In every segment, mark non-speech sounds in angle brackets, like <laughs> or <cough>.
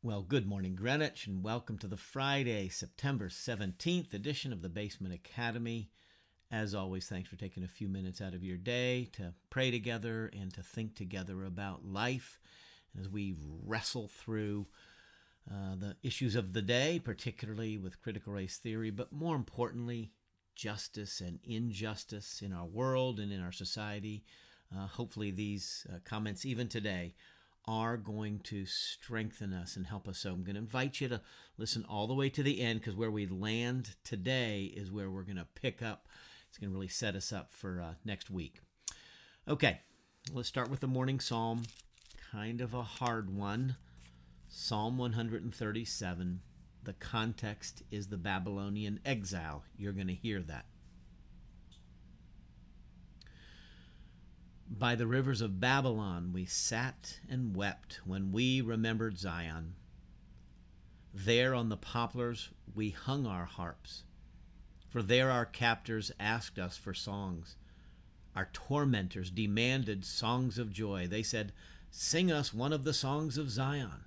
Well, good morning, Greenwich, and welcome to the Friday, September 17th edition of the Basement Academy. As always, thanks for taking a few minutes out of your day to pray together and to think together about life as we wrestle through uh, the issues of the day, particularly with critical race theory, but more importantly, justice and injustice in our world and in our society. Uh, hopefully, these uh, comments, even today, are going to strengthen us and help us. So I'm going to invite you to listen all the way to the end because where we land today is where we're going to pick up. It's going to really set us up for uh, next week. Okay, let's start with the morning psalm. Kind of a hard one. Psalm 137. The context is the Babylonian exile. You're going to hear that. By the rivers of Babylon we sat and wept when we remembered Zion. There on the poplars we hung our harps, for there our captors asked us for songs. Our tormentors demanded songs of joy. They said, Sing us one of the songs of Zion.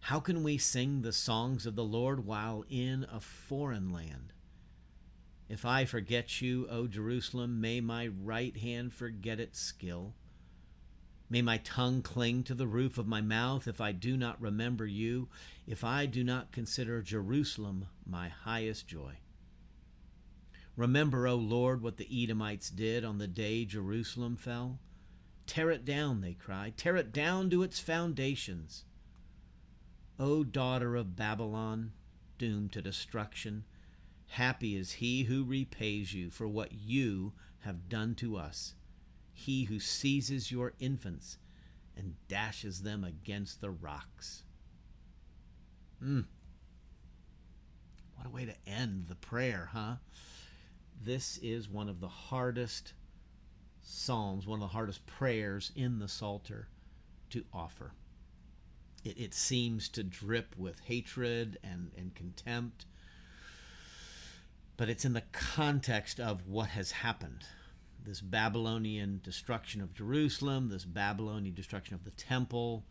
How can we sing the songs of the Lord while in a foreign land? If I forget you, O Jerusalem, may my right hand forget its skill. May my tongue cling to the roof of my mouth if I do not remember you, if I do not consider Jerusalem my highest joy. Remember, O Lord, what the Edomites did on the day Jerusalem fell. Tear it down, they cried. Tear it down to its foundations. O daughter of Babylon, doomed to destruction, Happy is he who repays you for what you have done to us, he who seizes your infants and dashes them against the rocks. Hmm. What a way to end the prayer, huh? This is one of the hardest psalms, one of the hardest prayers in the Psalter to offer. It, it seems to drip with hatred and, and contempt but it's in the context of what has happened this Babylonian destruction of Jerusalem, this Babylonian destruction of the temple,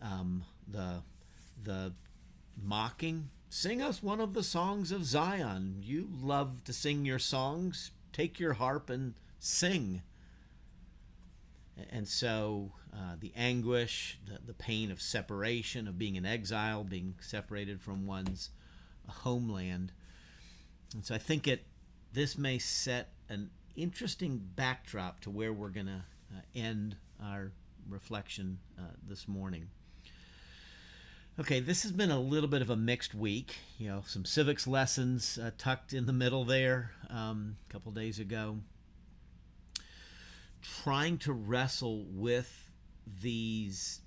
um, the the mocking. Sing us one of the songs of Zion. You love to sing your songs. Take your harp and sing. And so uh, the anguish, the, the pain of separation, of being in exile, being separated from one's homeland, and so I think it this may set an interesting backdrop to where we're going to uh, end our reflection uh, this morning. Okay, this has been a little bit of a mixed week. You know, some civics lessons uh, tucked in the middle there um, a couple days ago. Trying to wrestle with these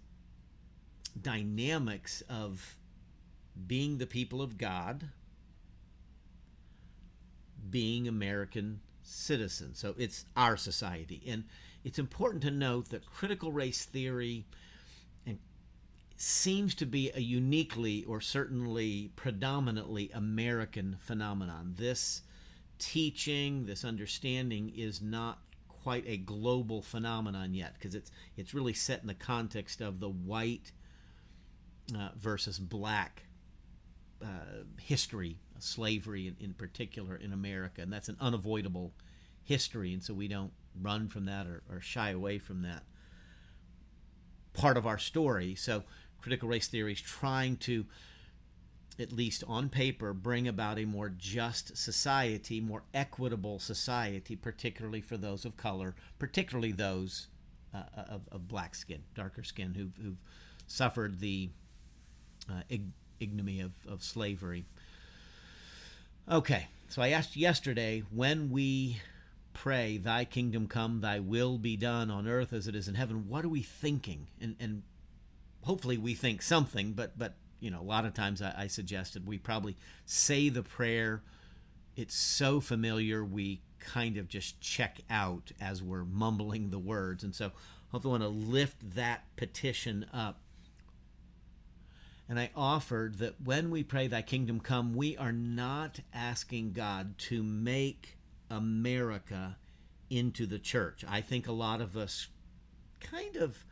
dynamics of being the people of God being American citizens. So it's our society. And it's important to note that critical race theory seems to be a uniquely or certainly predominantly American phenomenon. This teaching, this understanding is not quite a global phenomenon yet because it's it's really set in the context of the white uh, versus black uh, history, slavery in, in, particular in America, and that's an unavoidable history, and so we don't run from that or, or shy away from that part of our story. So, critical race theory is trying to, at least on paper, bring about a more just society, more equitable society, particularly for those of color, particularly those uh, of, of, black skin, darker skin, who've, who've suffered the uh, ignominy of, of slavery. Okay, so I asked yesterday when we pray, Thy kingdom come, Thy will be done on earth as it is in heaven, what are we thinking? And, and hopefully we think something, but, but you know, a lot of times I, I suggested we probably say the prayer. It's so familiar, we kind of just check out as we're mumbling the words. And so hopefully I want to lift that petition up and I offered that when we pray, Thy kingdom come, we are not asking God to make America into the church. I think a lot of us kind of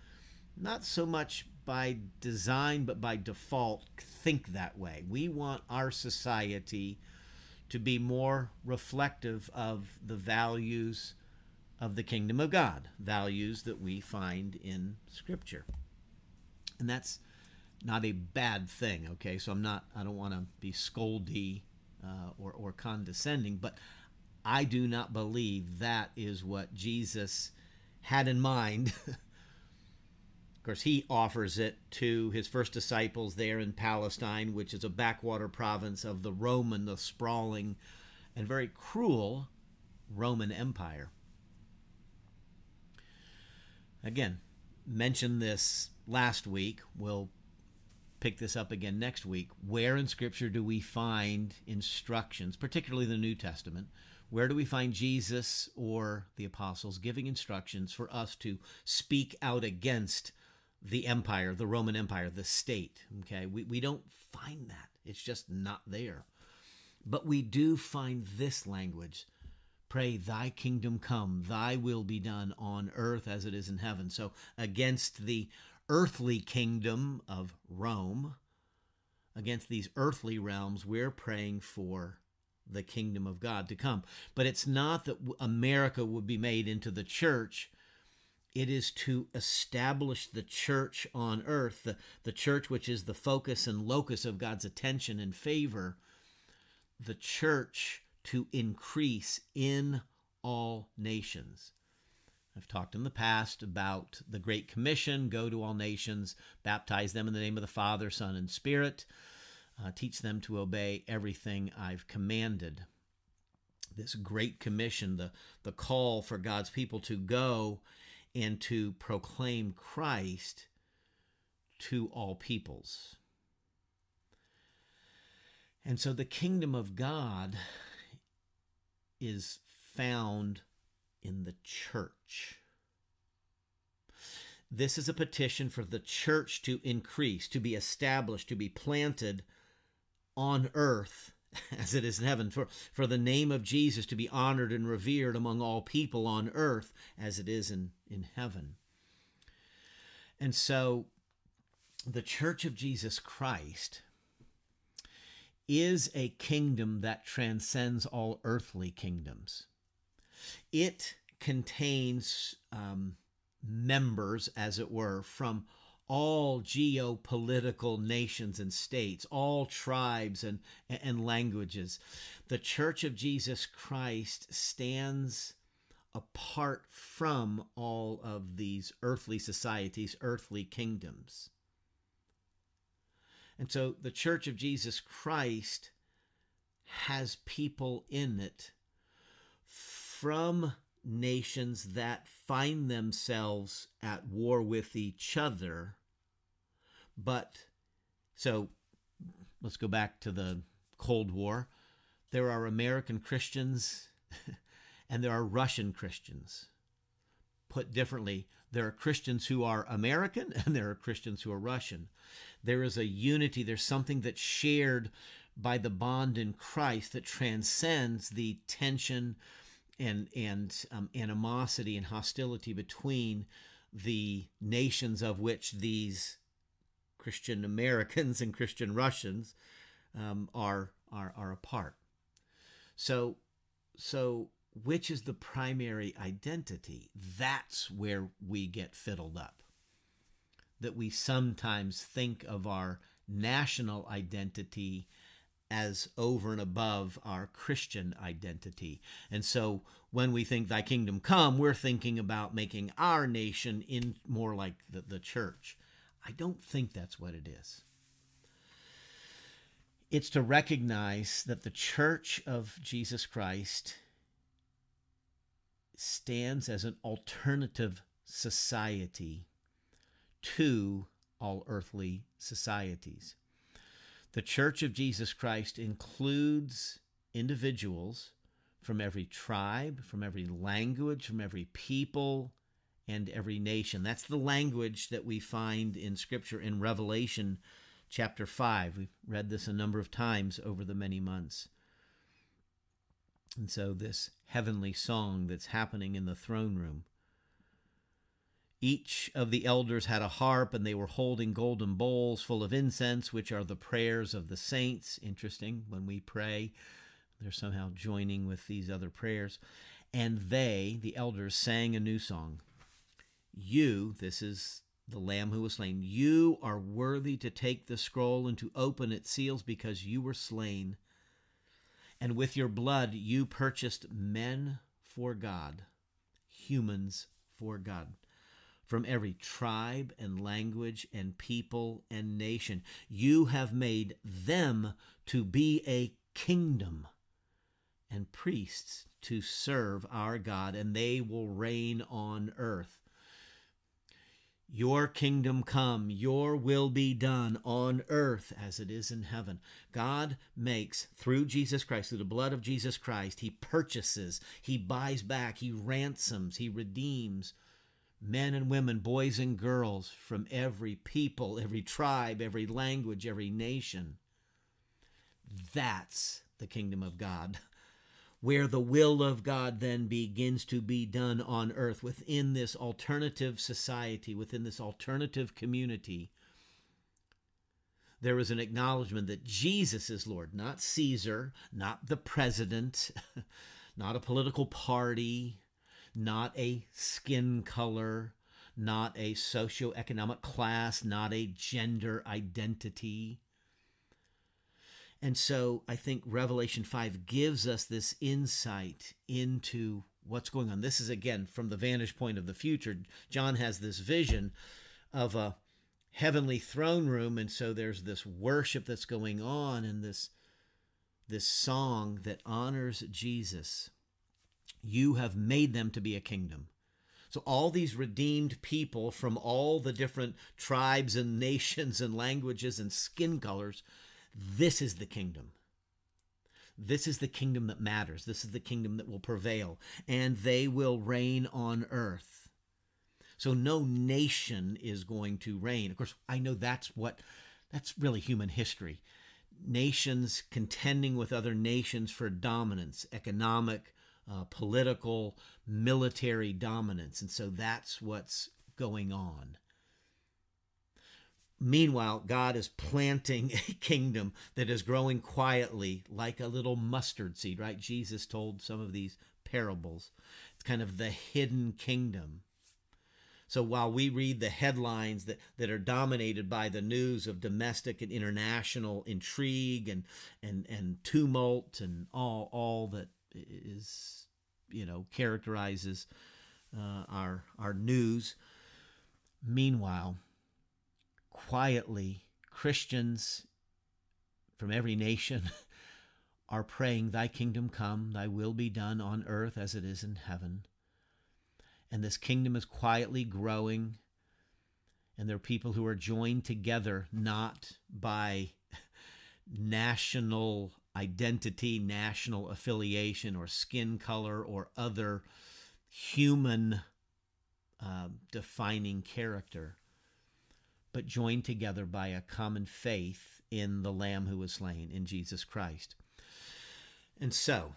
not so much by design, but by default, think that way. We want our society to be more reflective of the values of the kingdom of God, values that we find in Scripture. And that's not a bad thing, okay? So I'm not, I don't want to be scoldy uh, or, or condescending, but I do not believe that is what Jesus had in mind. <laughs> of course, he offers it to his first disciples there in Palestine, which is a backwater province of the Roman, the sprawling and very cruel Roman Empire. Again, mentioned this last week. We'll pick this up again next week. Where in Scripture do we find instructions, particularly the New Testament? Where do we find Jesus or the apostles giving instructions for us to speak out against the empire, the Roman Empire, the state? Okay, we, we don't find that. It's just not there. But we do find this language Pray, thy kingdom come, thy will be done on earth as it is in heaven. So, against the earthly kingdom of Rome, against these earthly realms, we're praying for the kingdom of God to come. But it's not that America would be made into the church. It is to establish the church on earth, the, the church which is the focus and locus of God's attention and favor, the church to increase in all nations. I've talked in the past about the Great Commission go to all nations, baptize them in the name of the Father, Son, and Spirit, uh, teach them to obey everything I've commanded. This Great Commission, the, the call for God's people to go and to proclaim Christ to all peoples. And so the kingdom of God is found in the church. This is a petition for the church to increase, to be established, to be planted on earth <laughs> as it is in heaven, for, for the name of Jesus to be honored and revered among all people on earth as it is in, in heaven. And so the church of Jesus Christ is a kingdom that transcends all earthly kingdoms. It contains um, members, as it were, from all geopolitical nations and states, all tribes and, and languages. The Church of Jesus Christ stands apart from all of these earthly societies, earthly kingdoms. And so the Church of Jesus Christ has people in it from nations that find themselves at war with each other. But so let's go back to the Cold War. There are American Christians <laughs> and there are Russian Christians. Put differently, there are Christians who are American <laughs> and there are Christians who are Russian. There is a unity, there's something that's shared by the bond in Christ that transcends the tension and and um, animosity and hostility between the nations of which these Christian Americans and Christian Russians um, are are are a part. So so which is the primary identity? That's where we get fiddled up. That we sometimes think of our national identity as over and above our Christian identity. And so when we think thy kingdom come, we're thinking about making our nation in more like the, the church. I don't think that's what it is. It's to recognize that the church of Jesus Christ stands as an alternative society to all earthly societies. The Church of Jesus Christ includes individuals from every tribe, from every language, from every people, and every nation. That's the language that we find in Scripture in Revelation chapter 5. We've read this a number of times over the many months. And so, this heavenly song that's happening in the throne room Each of the elders had a harp, and they were holding golden bowls full of incense, which are the prayers of the saints. Interesting, when we pray, they're somehow joining with these other prayers. And they, the elders, sang a new song. You, this is the Lamb who was slain, you are worthy to take the scroll and to open its seals because you were slain. And with your blood you purchased men for God, humans for God from every tribe and language and people and nation. You have made them to be a kingdom and priests to serve our God, and they will reign on earth. Your kingdom come, your will be done on earth as it is in heaven. God makes, through Jesus Christ, through the blood of Jesus Christ, He purchases, He buys back, He ransoms, He redeems men and women, boys and girls from every people, every tribe, every language, every nation. That's the kingdom of God, <laughs> where the will of God then begins to be done on earth within this alternative society, within this alternative community. There is an acknowledgement that Jesus is Lord, not Caesar, not the president, <laughs> not a political party, not a skin color, not a socioeconomic class, not a gender identity. And so I think Revelation 5 gives us this insight into what's going on. This is again from the vantage point of the future. John has this vision of a heavenly throne room and so there's this worship that's going on and this this song that honors Jesus you have made them to be a kingdom. So, all these redeemed people from all the different tribes and <laughs> nations and languages and skin colors, this is the kingdom. This is the kingdom that matters. This is the kingdom that will prevail, and they will reign on earth. So, no nation is going to reign. Of course, I know that's what, that's really human history. Nations contending with other nations for dominance, economic, uh, political, military dominance. And so that's what's going on. Meanwhile, God is planting <laughs> a kingdom that is growing quietly like a little mustard seed, right? Jesus told some of these parables. It's kind of the hidden kingdom. So while we read the headlines that, that are dominated by the news of domestic and international intrigue and, and, and tumult and all, all that is you know characterizes uh, our our news. Meanwhile, quietly, Christians from every nation <laughs> are praying, Thy kingdom come, Thy will be done on earth as it is in heaven. And this kingdom is quietly growing. And there are people who are joined together not by <laughs> national identity, national affiliation, or skin color, or other human uh, defining character, but joined together by a common faith in the Lamb who was slain, in Jesus Christ. And so,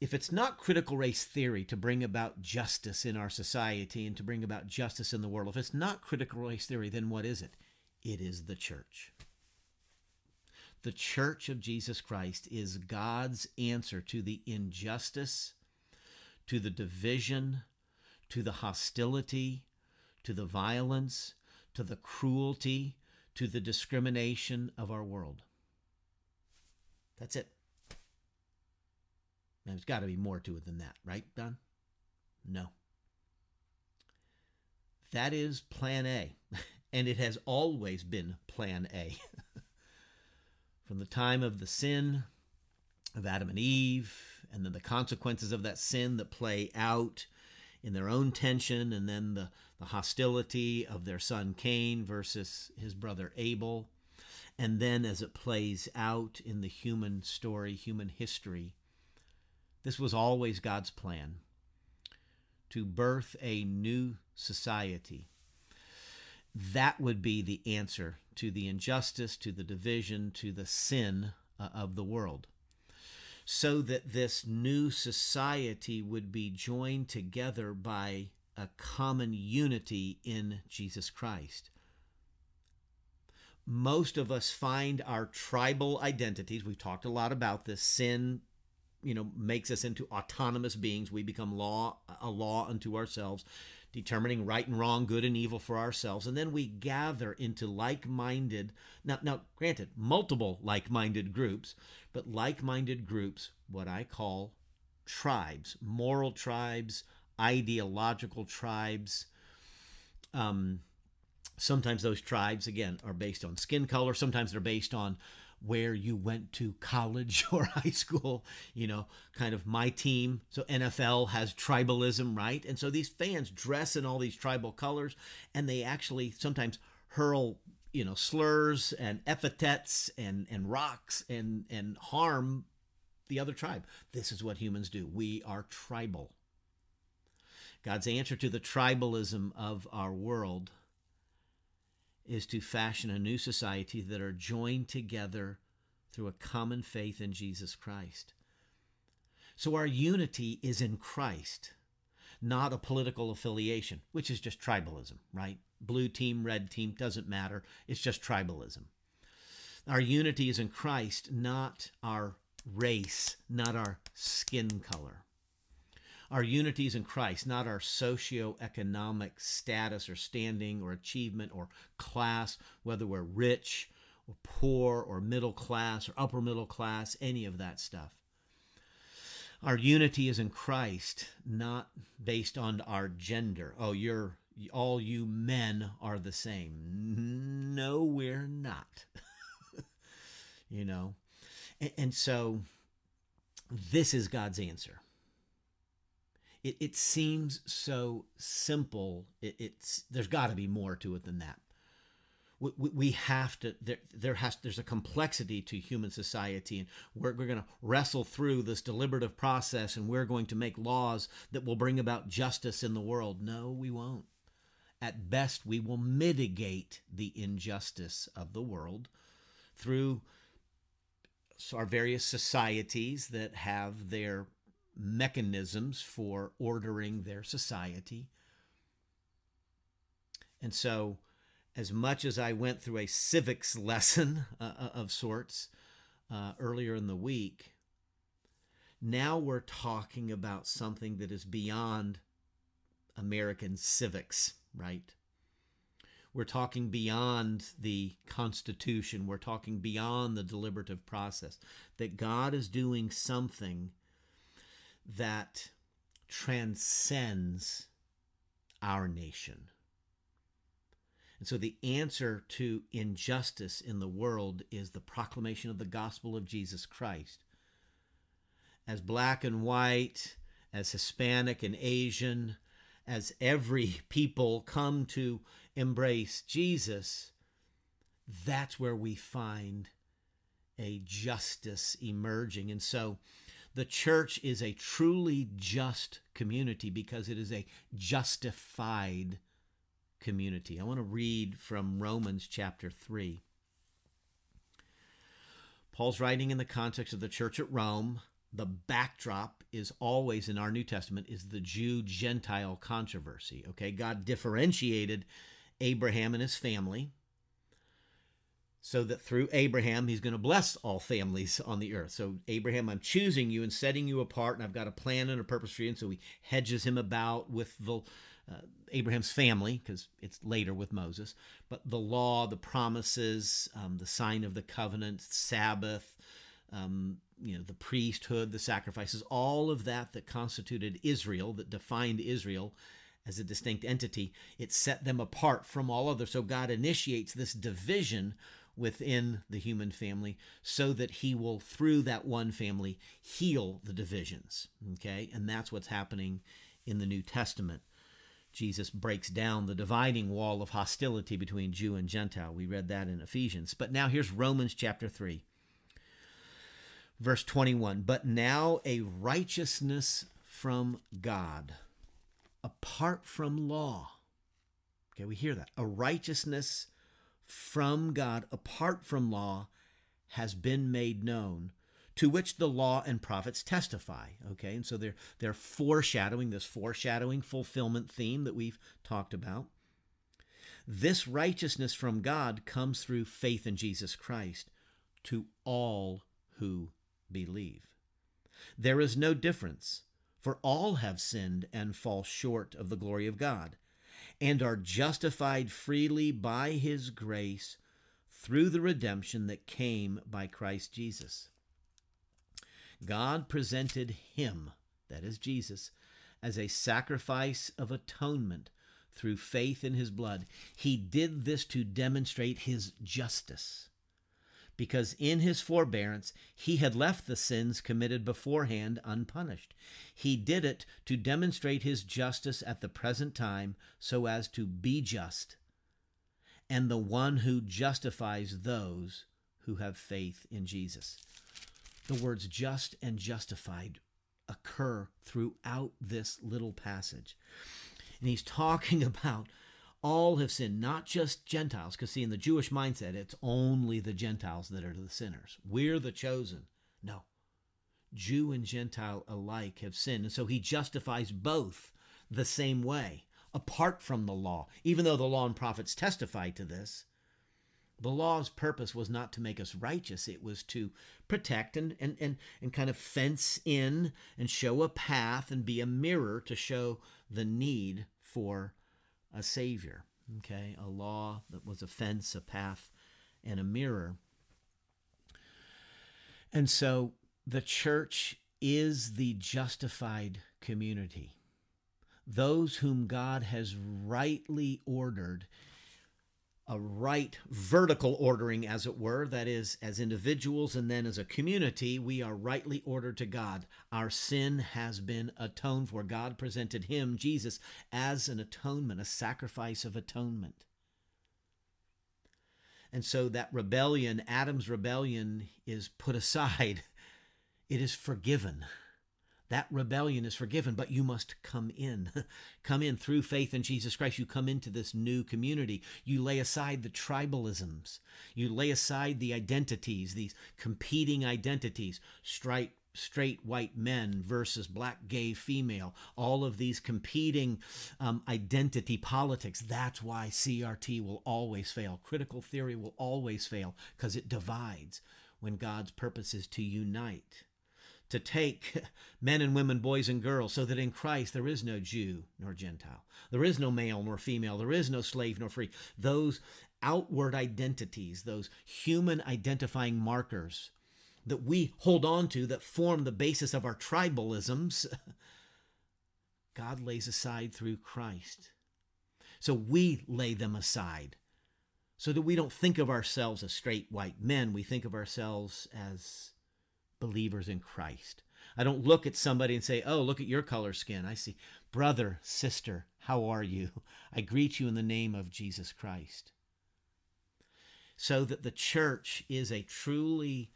if it's not critical race theory to bring about justice in our society and to bring about justice in the world, if it's not critical race theory, then what is it? It is the church. The church of Jesus Christ is God's answer to the injustice, to the division, to the hostility, to the violence, to the cruelty, to the discrimination of our world. That's it. Now, there's got to be more to it than that, right, Don? No. That is plan A, <laughs> and it has always been plan A. <laughs> from the time of the sin of Adam and Eve, and then the consequences of that sin that play out in their own tension, and then the, the hostility of their son Cain versus his brother Abel, and then as it plays out in the human story, human history. This was always God's plan to birth a new society that would be the answer to the injustice, to the division, to the sin uh, of the world. So that this new society would be joined together by a common unity in Jesus Christ. Most of us find our tribal identities. We've talked a lot about this. Sin, you know, makes us into autonomous beings. We become law, a law unto ourselves, determining right and wrong, good and evil for ourselves. And then we gather into like-minded, now, now granted, multiple like-minded groups, but like-minded groups, what I call tribes, moral tribes, ideological tribes. Um, sometimes those tribes, again, are based on skin color. Sometimes they're based on where you went to college <laughs> or high school, you know, kind of my team. So NFL has tribalism, right? And so these fans dress in all these tribal colors and they actually sometimes hurl, you know, slurs and epithets and and rocks and and harm the other tribe. This is what humans do. We are tribal. God's answer to the tribalism of our world is to fashion a new society that are joined together through a common faith in Jesus Christ. So our unity is in Christ, not a political affiliation, which is just tribalism, right? Blue team, red team, doesn't matter. It's just tribalism. Our unity is in Christ, not our race, not our skin color. Our unity is in Christ, not our socioeconomic status or standing or achievement or class, whether we're rich or poor or middle class or upper middle class, any of that stuff. Our unity is in Christ, not based on our gender. Oh, you're all you men are the same. No, we're not. <laughs> you know, and, and so this is God's answer. It, it seems so simple. It, it's there's got to be more to it than that. We, we, we have to there, there has there's a complexity to human society and we're, we're going to wrestle through this deliberative process and we're going to make laws that will bring about justice in the world no we won't at best we will mitigate the injustice of the world through our various societies that have their mechanisms for ordering their society. And so, as much as I went through a civics <laughs> lesson uh, uh, of sorts uh, earlier in the week, now we're talking about something that is beyond American civics, right? We're talking beyond the Constitution. We're talking beyond the deliberative process. That God is doing something that transcends our nation. And so the answer to injustice in the world is the proclamation of the gospel of Jesus Christ. As black and white, as Hispanic and Asian, as every people come to embrace Jesus, that's where we find a justice emerging. And so the church is a truly just community because it is a justified community. I want to read from Romans chapter 3. Paul's writing in the context of the church at Rome. The backdrop is always in our New Testament is the Jew Gentile controversy. Okay, God differentiated Abraham and his family so that through Abraham, he's going to bless all families on the earth. So, Abraham, I'm choosing you and setting you apart, and I've got a plan and a purpose for you. And so he hedges him about with the uh, Abraham's family, because it's later with Moses, but the law, the promises, um, the sign of the covenant, Sabbath, um, you know, the priesthood, the sacrifices, all of that that constituted Israel, that defined Israel as a distinct entity, it set them apart from all others. So God initiates this division within the human family so that he will, through that one family, heal the divisions. Okay? And that's what's happening in the New Testament. Jesus breaks down the dividing wall of hostility between Jew and Gentile. We read that in Ephesians. But now here's Romans chapter 3, verse 21. But now a righteousness from God, apart from law. Okay, we hear that. A righteousness from God apart from law has been made known, to which the law and prophets testify. Okay, and so they're they're foreshadowing this foreshadowing fulfillment theme that we've talked about. This righteousness from God comes through faith in Jesus Christ to all who believe. There is no difference, for all have sinned and fall short of the glory of God, and are justified freely by his grace through the redemption that came by Christ Jesus. God presented him, that is Jesus, as a sacrifice of atonement through faith in his blood. He did this to demonstrate his justice, because in his forbearance he had left the sins committed beforehand unpunished. He did it to demonstrate his justice at the present time so as to be just and the one who justifies those who have faith in Jesus. The words just and justified occur throughout this little passage. And he's talking <laughs> about all have sinned, not just Gentiles, because see, in the Jewish mindset, it's only the Gentiles that are the sinners. We're the chosen. No. Jew and Gentile alike have sinned. And so he justifies both the same way apart from the law, even though the law and prophets testify to this. The law's purpose was not to make us righteous, it was to protect and, and, and, and kind of fence in and show a path and be a mirror to show the need for a Savior. Okay, a law that was a fence, a path, and a mirror. And so the church is the justified community those whom God has rightly ordered, a right vertical ordering, as it were, that is, as individuals and then as a community, we are rightly ordered to God. Our sin has been atoned for. God presented Him, Jesus, as an atonement, a sacrifice of atonement. And so that rebellion, Adam's rebellion, is put aside. <laughs> It is forgiven. That rebellion is forgiven, but you must come in. <laughs> come in through faith in Jesus Christ. You come into this new community. You lay aside the tribalisms. You lay aside the identities, these competing identities, straight, straight white men versus black gay female, all of these competing um, identity politics. That's why CRT will always fail. Critical theory will always fail because it divides when God's purpose is to unite to take <laughs> men and women, boys and girls, so that in Christ there is no Jew nor Gentile. There is no male nor female. There is no slave nor free. Those outward identities, those human identifying markers that we hold on to that form the basis of our tribalisms, <laughs> God lays aside through Christ. So we lay them aside so that we don't think of ourselves as straight white men. We think of ourselves as believers in Christ. I don't look at somebody and say, oh, look at your color skin. I see, brother, sister, how are you? <laughs> I greet you in the name of Jesus Christ. So that the church is a truly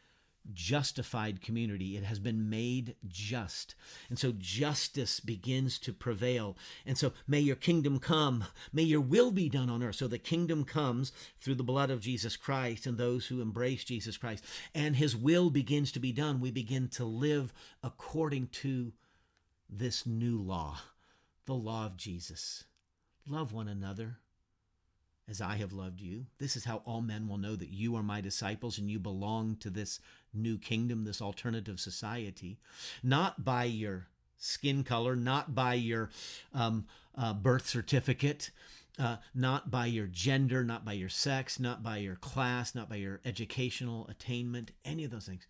justified community. It has been made just. And so justice begins to prevail. And so may your kingdom come. May your will be done on earth. So the kingdom comes through the blood of Jesus Christ and those who embrace Jesus Christ. And his will begins to be done. We begin to live according to this new law, the law of Jesus. Love one another as I have loved you. This is how all men will know that you are my disciples and you belong to this new kingdom, this alternative society, not by your skin color, not by your um, uh, birth certificate, uh, not by your gender, not by your sex, not by your class, not by your educational attainment, any of those things.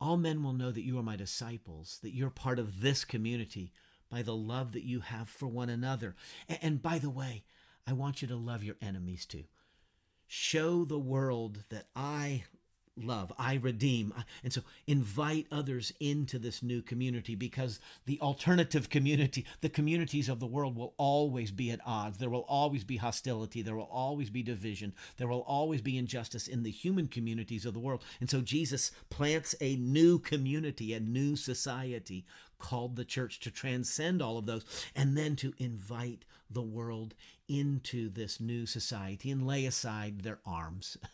All men will know that you are my disciples, that you're part of this community by the love that you have for one another. And, and by the way, I want you to love your enemies too. Show the world that I love. I redeem. And so invite others into this new community because the alternative community, the communities of the world will always be at odds. There will always be hostility. There will always be division. There will always be injustice in the human communities of the world. And so Jesus plants a new community, a new society called the church to transcend all of those and then to invite the world into this new society and lay aside their arms. <laughs>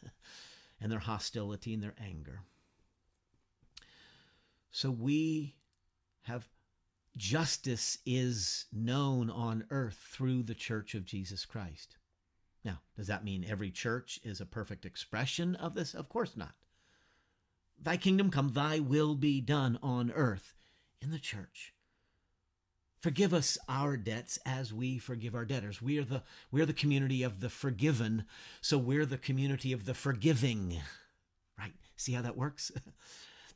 and their hostility and their anger. So we have justice is known on earth through the church of Jesus Christ. Now, does that mean every church is a perfect expression of this? Of course not. Thy kingdom come, thy will be done on earth in the church. Forgive us our debts as we forgive our debtors. We are the we are the community of the forgiven, so we're the community of the forgiving. Right? See how that works? <laughs>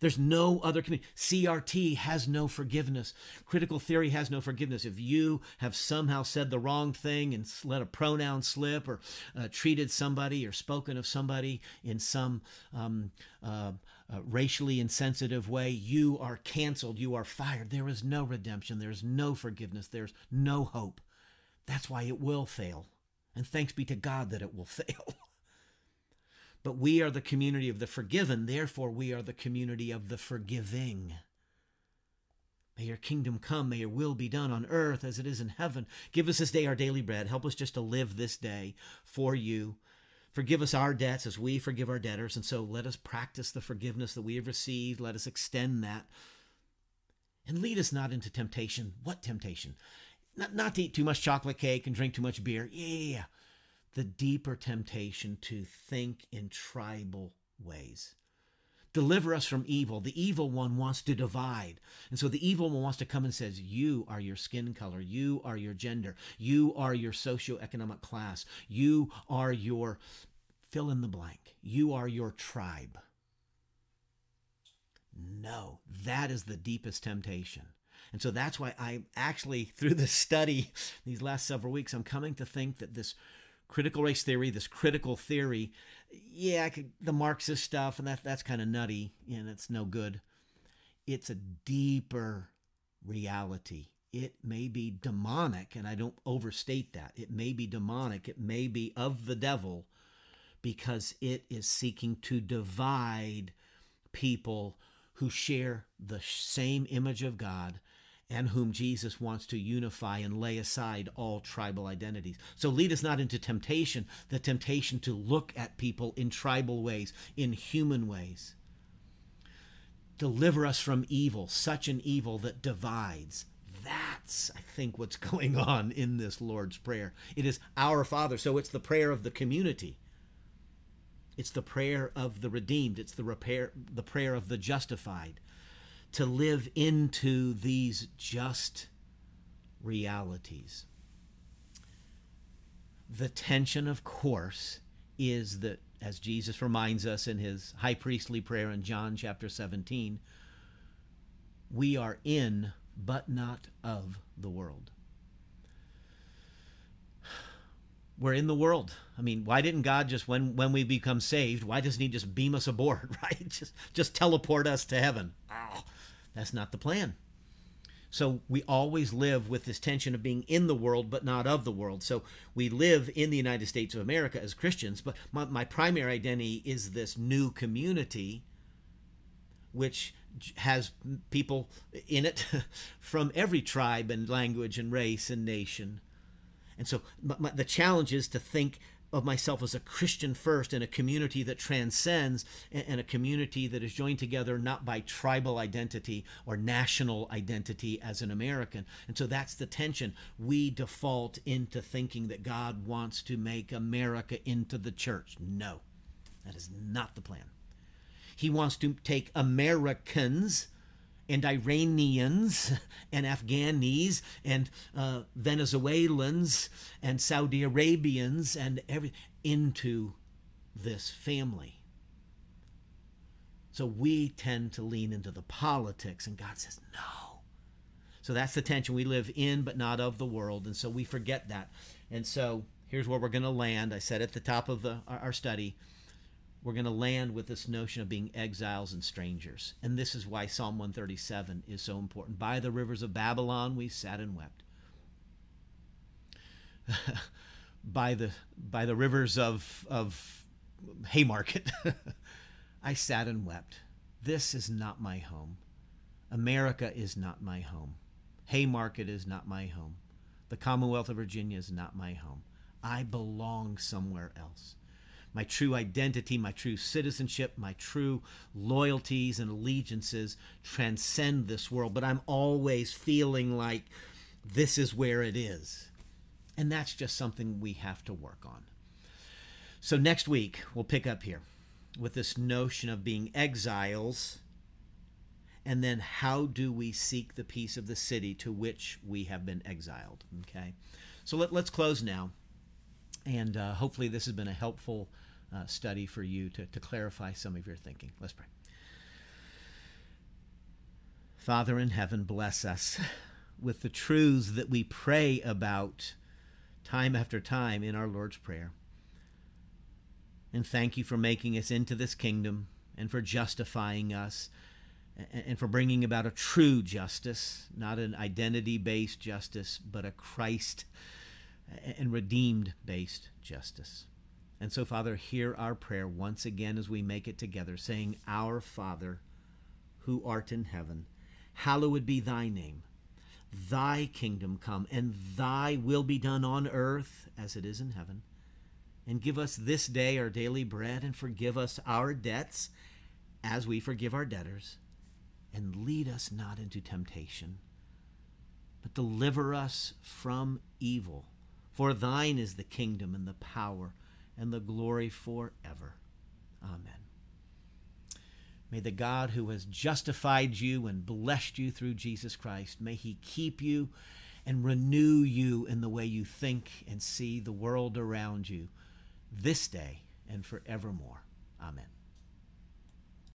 There's no other community. CRT has no forgiveness. Critical theory has no forgiveness. If you have somehow said the wrong thing and let a pronoun slip or uh, treated somebody or spoken of somebody in some um, uh, uh, racially insensitive way, you are canceled. You are fired. There is no redemption. There's no forgiveness. There's no hope. That's why it will fail. And thanks be to God that it will <laughs> fail. But we are the community of the forgiven, therefore, we are the community of the forgiving. May your kingdom come, may your will be done on earth as it is in heaven. Give us this day our daily bread. Help us just to live this day for you. Forgive us our debts as we forgive our debtors. And so let us practice the forgiveness that we have received. Let us extend that. And lead us not into temptation. What temptation? Not, not to eat too much chocolate cake and drink too much beer. Yeah, yeah, yeah, the deeper temptation to think in tribal ways. Deliver us from evil. The evil one wants to divide. And so the evil one wants to come and says, you are your skin color. You are your gender. You are your socioeconomic class. You are your fill in the blank. You are your tribe. No, that is the deepest temptation. And so that's why I actually, through this study these last several weeks, I'm coming to think that this critical race theory, this critical theory, yeah, could, the Marxist stuff, and that that's kind of nutty and it's no good. It's a deeper reality. It may be demonic, and I don't overstate that. It may be demonic. It may be of the devil because it is seeking to divide people who share the same image of God and whom Jesus wants to unify and lay aside all tribal identities. So lead us not into temptation, the temptation to look at people in tribal ways, in human ways. Deliver us from evil, such an evil that divides. That's, I think, what's <laughs> going on in this Lord's Prayer. It is our Father, so it's the prayer of the community. It's the prayer of the redeemed. It's the repair, the prayer of the justified to live into these just realities. The tension, of course, is that, as Jesus reminds us in his high priestly prayer in John chapter 17, we are in but not of the world. We're in the world. I mean, why didn't God just when when we become saved, why doesn't he just beam us aboard, <laughs> right? Just just teleport us to heaven. Oh, that's not the plan. So we always live with this tension of being in the world but not of the world. So we live in the United States of America as Christians, but my, my primary identity is this new community which has people in it <laughs> from every tribe and language and race and nation. And so my, the challenge is to think of myself as a Christian first in a community that transcends and a community that is joined together not by tribal identity or national identity as an American. And so that's the tension. We default into thinking that God wants to make America into the church. No, that is not the plan. He wants to take Americans and Iranians <laughs> and Afghanis and uh, Venezuelans and Saudi Arabians and every into this family. So we tend to lean into the politics, and God says, no. So that's the tension. We live in, but not of the world. And so we forget that. And so here's where we're going to land. I said at the top of the, our study we're going to land with this notion of being exiles and strangers. And this is why Psalm 137 is so important. By the rivers of Babylon we sat and wept. <laughs> by the by the rivers of of Haymarket <laughs> I sat and wept. This is not my home. America is not my home. Haymarket is not my home. The Commonwealth of Virginia is not my home. I belong somewhere else my true identity, my true citizenship, my true loyalties and allegiances transcend this world, but I'm always feeling like this is where it is. And that's just something we have to work on. So next week, we'll pick up here with this notion of being exiles. And then, how do we seek the peace of the city to which we have been exiled? Okay. So let, us close now. And uh, hopefully, this has been a helpful uh, study for you to, to clarify some of your thinking. Let's pray. Father in heaven, bless us with the truths that we pray about time after time in our Lord's Prayer. And thank you for making us into this kingdom and for justifying us and for bringing about a true justice, not an identity based justice, but a Christ and redeemed based justice. And so, Father, hear our prayer once again as we make it together, saying, Our Father, who art in heaven, hallowed be thy name. Thy kingdom come, and thy will be done on earth as it is in heaven. And give us this day our daily bread, and forgive us our debts as we forgive our debtors. And lead us not into temptation, but deliver us from evil. For thine is the kingdom and the power and the glory forever. Amen. May the God who has justified you and blessed you through Jesus Christ, may he keep you and renew you in the way you think and see the world around you this day and forevermore. Amen.